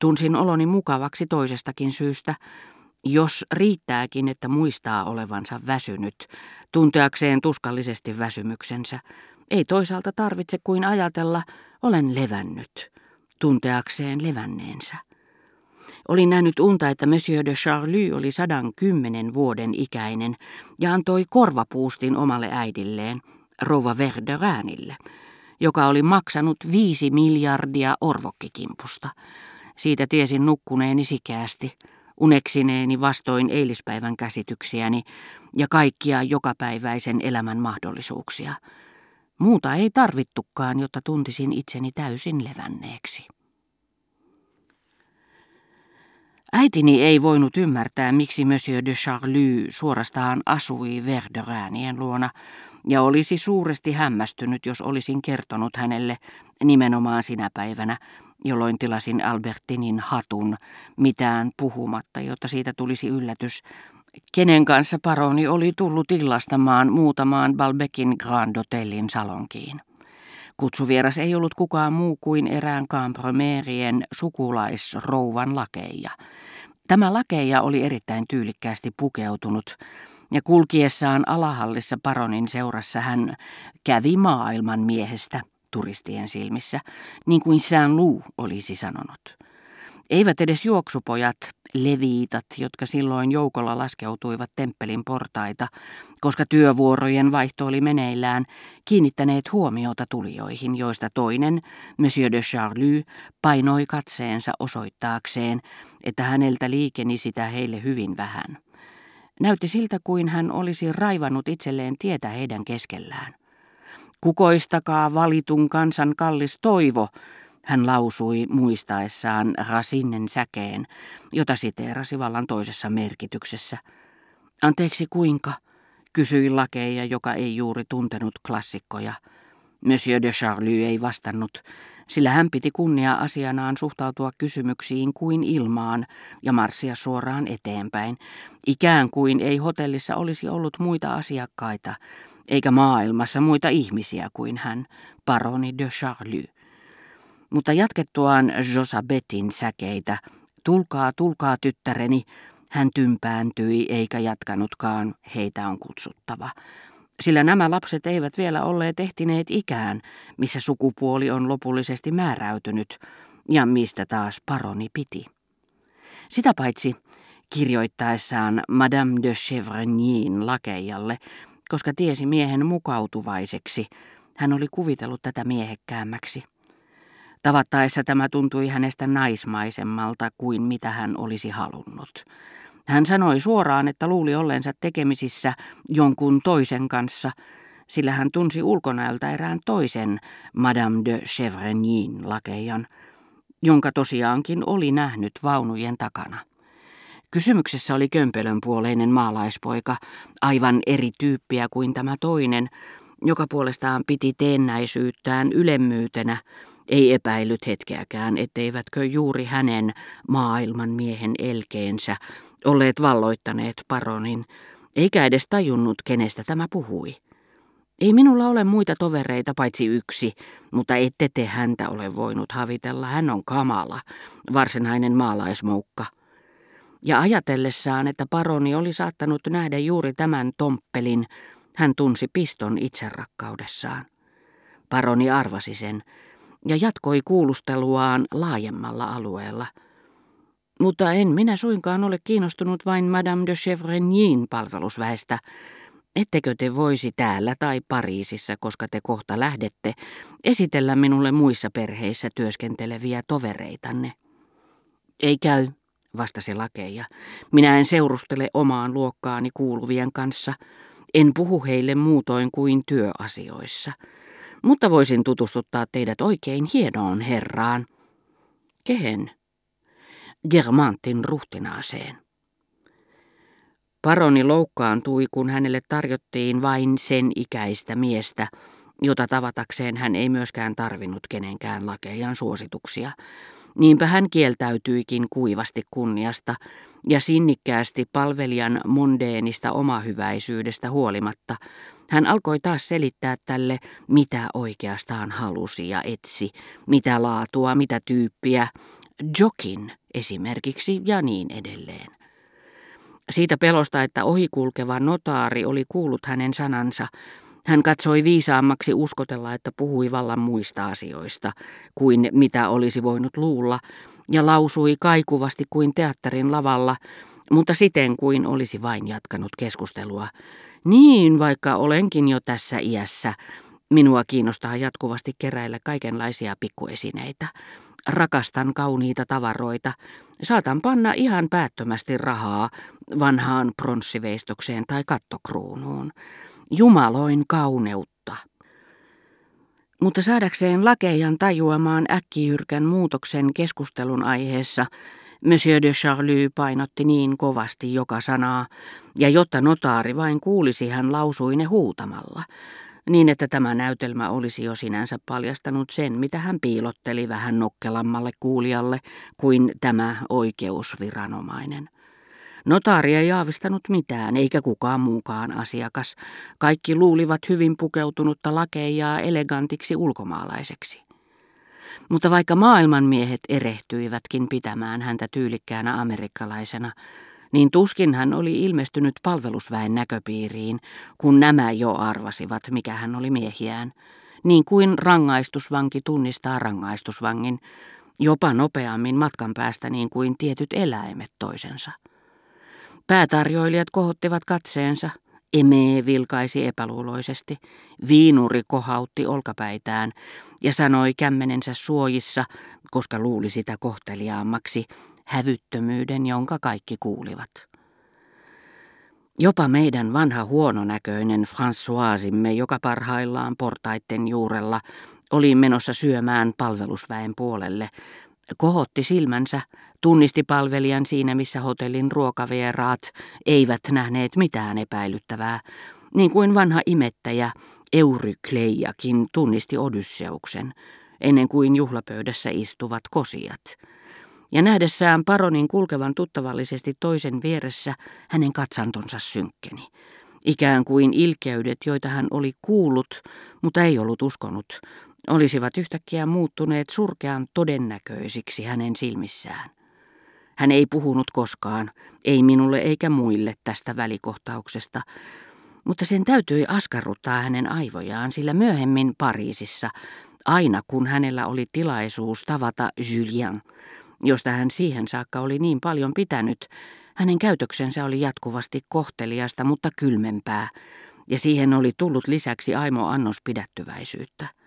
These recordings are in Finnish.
Tunsin oloni mukavaksi toisestakin syystä, jos riittääkin, että muistaa olevansa väsynyt, tunteakseen tuskallisesti väsymyksensä. Ei toisaalta tarvitse kuin ajatella, olen levännyt, tunteakseen levänneensä. Olin nähnyt unta, että Monsieur de Charlie oli sadan kymmenen vuoden ikäinen ja antoi korvapuustin omalle äidilleen, rouva Verderäänille, joka oli maksanut viisi miljardia orvokkikimpusta. Siitä tiesin nukkuneeni sikäästi, uneksineeni vastoin eilispäivän käsityksiäni ja kaikkia jokapäiväisen elämän mahdollisuuksia. Muuta ei tarvittukaan, jotta tuntisin itseni täysin levänneeksi. Äitini ei voinut ymmärtää, miksi Monsieur de Charlie suorastaan asui Verderäänien luona, ja olisi suuresti hämmästynyt, jos olisin kertonut hänelle nimenomaan sinä päivänä, jolloin tilasin Albertinin hatun, mitään puhumatta, jotta siitä tulisi yllätys, kenen kanssa paroni oli tullut illastamaan muutamaan Balbekin Grand Hotellin salonkiin. Kutsuvieras ei ollut kukaan muu kuin erään Campromerien sukulaisrouvan lakeija. Tämä lakeija oli erittäin tyylikkäästi pukeutunut, ja kulkiessaan alahallissa paronin seurassa hän kävi maailman miehestä turistien silmissä, niin kuin Saint-Lou olisi sanonut. Eivät edes juoksupojat, leviitat, jotka silloin joukolla laskeutuivat temppelin portaita, koska työvuorojen vaihto oli meneillään, kiinnittäneet huomiota tulijoihin, joista toinen, Monsieur de Charlie, painoi katseensa osoittaakseen, että häneltä liikeni sitä heille hyvin vähän. Näytti siltä kuin hän olisi raivannut itselleen tietä heidän keskellään. Kukoistakaa valitun kansan kallis toivo, hän lausui muistaessaan Rasinnen säkeen, jota siteerasi vallan toisessa merkityksessä. Anteeksi kuinka, kysyi lakeja, joka ei juuri tuntenut klassikkoja. Monsieur de Charlie ei vastannut, sillä hän piti kunnia asianaan suhtautua kysymyksiin kuin ilmaan ja marssia suoraan eteenpäin, ikään kuin ei hotellissa olisi ollut muita asiakkaita, eikä maailmassa muita ihmisiä kuin hän, paroni de Charlie. Mutta jatkettuaan Josabetin säkeitä, tulkaa, tulkaa tyttäreni, hän tympääntyi eikä jatkanutkaan, heitä on kutsuttava. Sillä nämä lapset eivät vielä olleet ehtineet ikään, missä sukupuoli on lopullisesti määräytynyt, ja mistä taas paroni piti. Sitä paitsi kirjoittaessaan Madame de Chevrignin lakeijalle, koska tiesi miehen mukautuvaiseksi, hän oli kuvitellut tätä miehekkäämmäksi. Tavattaessa tämä tuntui hänestä naismaisemmalta kuin mitä hän olisi halunnut. Hän sanoi suoraan, että luuli ollensa tekemisissä jonkun toisen kanssa, sillä hän tunsi ulkonäöltä erään toisen Madame de Chevrenin lakeijan, jonka tosiaankin oli nähnyt vaunujen takana. Kysymyksessä oli kömpelönpuoleinen maalaispoika, aivan eri tyyppiä kuin tämä toinen, joka puolestaan piti teennäisyyttään ylemmyytenä, ei epäillyt hetkeäkään, etteivätkö juuri hänen maailman miehen elkeensä olleet valloittaneet paronin, eikä edes tajunnut, kenestä tämä puhui. Ei minulla ole muita tovereita paitsi yksi, mutta ette te häntä ole voinut havitella. Hän on kamala, varsinainen maalaismoukka. Ja ajatellessaan, että paroni oli saattanut nähdä juuri tämän tomppelin, hän tunsi piston itserakkaudessaan. Paroni arvasi sen ja jatkoi kuulusteluaan laajemmalla alueella. Mutta en minä suinkaan ole kiinnostunut vain Madame de Chevrenin palvelusväestä. Ettekö te voisi täällä tai Pariisissa, koska te kohta lähdette, esitellä minulle muissa perheissä työskenteleviä tovereitanne? Ei käy, vastasi lakeja. Minä en seurustele omaan luokkaani kuuluvien kanssa. En puhu heille muutoin kuin työasioissa. Mutta voisin tutustuttaa teidät oikein hienoon herraan. Kehen? Germantin ruhtinaaseen. Paroni loukkaantui, kun hänelle tarjottiin vain sen ikäistä miestä, jota tavatakseen hän ei myöskään tarvinnut kenenkään lakeijan suosituksia. Niinpä hän kieltäytyikin kuivasti kunniasta ja sinnikkäästi palvelijan mondeenista omahyväisyydestä huolimatta. Hän alkoi taas selittää tälle, mitä oikeastaan halusi ja etsi, mitä laatua, mitä tyyppiä jokin esimerkiksi ja niin edelleen. Siitä pelosta, että ohikulkeva notaari oli kuullut hänen sanansa, hän katsoi viisaammaksi uskotella, että puhui vallan muista asioista kuin mitä olisi voinut luulla, ja lausui kaikuvasti kuin teatterin lavalla, mutta siten kuin olisi vain jatkanut keskustelua. Niin, vaikka olenkin jo tässä iässä, minua kiinnostaa jatkuvasti keräillä kaikenlaisia pikkuesineitä. Rakastan kauniita tavaroita. Saatan panna ihan päättömästi rahaa vanhaan pronssiveistokseen tai kattokruunuun. Jumaloin kauneutta. Mutta saadakseen lakeijan tajuamaan äkkijyrkän muutoksen keskustelun aiheessa, Monsieur de Charlie painotti niin kovasti joka sanaa, ja jotta notaari vain kuulisi, hän lausui ne huutamalla, niin että tämä näytelmä olisi jo sinänsä paljastanut sen, mitä hän piilotteli vähän nokkelammalle kuulijalle kuin tämä oikeusviranomainen. Notaari ei aavistanut mitään, eikä kukaan muukaan asiakas. Kaikki luulivat hyvin pukeutunutta lakeijaa elegantiksi ulkomaalaiseksi. Mutta vaikka maailmanmiehet erehtyivätkin pitämään häntä tyylikkäänä amerikkalaisena, niin tuskin hän oli ilmestynyt palvelusväen näköpiiriin, kun nämä jo arvasivat, mikä hän oli miehiään, niin kuin rangaistusvanki tunnistaa rangaistusvangin, jopa nopeammin matkan päästä niin kuin tietyt eläimet toisensa. Päätarjoilijat kohottivat katseensa. Eme vilkaisi epäluuloisesti. Viinuri kohautti olkapäitään ja sanoi kämmenensä suojissa, koska luuli sitä kohteliaammaksi, hävyttömyyden, jonka kaikki kuulivat. Jopa meidän vanha huononäköinen Françoisimme, joka parhaillaan portaitten juurella oli menossa syömään palvelusväen puolelle, kohotti silmänsä, tunnisti palvelijan siinä, missä hotellin ruokavieraat eivät nähneet mitään epäilyttävää, niin kuin vanha imettäjä Eurykleijakin tunnisti Odysseuksen, ennen kuin juhlapöydässä istuvat kosijat. Ja nähdessään paronin kulkevan tuttavallisesti toisen vieressä, hänen katsantonsa synkkeni. Ikään kuin ilkeydet, joita hän oli kuullut, mutta ei ollut uskonut, olisivat yhtäkkiä muuttuneet surkean todennäköisiksi hänen silmissään. Hän ei puhunut koskaan, ei minulle eikä muille tästä välikohtauksesta, mutta sen täytyi askarruttaa hänen aivojaan, sillä myöhemmin Pariisissa, aina kun hänellä oli tilaisuus tavata Julien, josta hän siihen saakka oli niin paljon pitänyt, hänen käytöksensä oli jatkuvasti kohteliasta, mutta kylmempää, ja siihen oli tullut lisäksi aimo annos pidättyväisyyttä.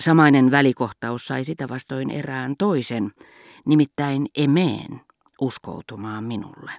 Samainen välikohtaus sai sitä vastoin erään toisen, nimittäin Emeen, uskoutumaan minulle.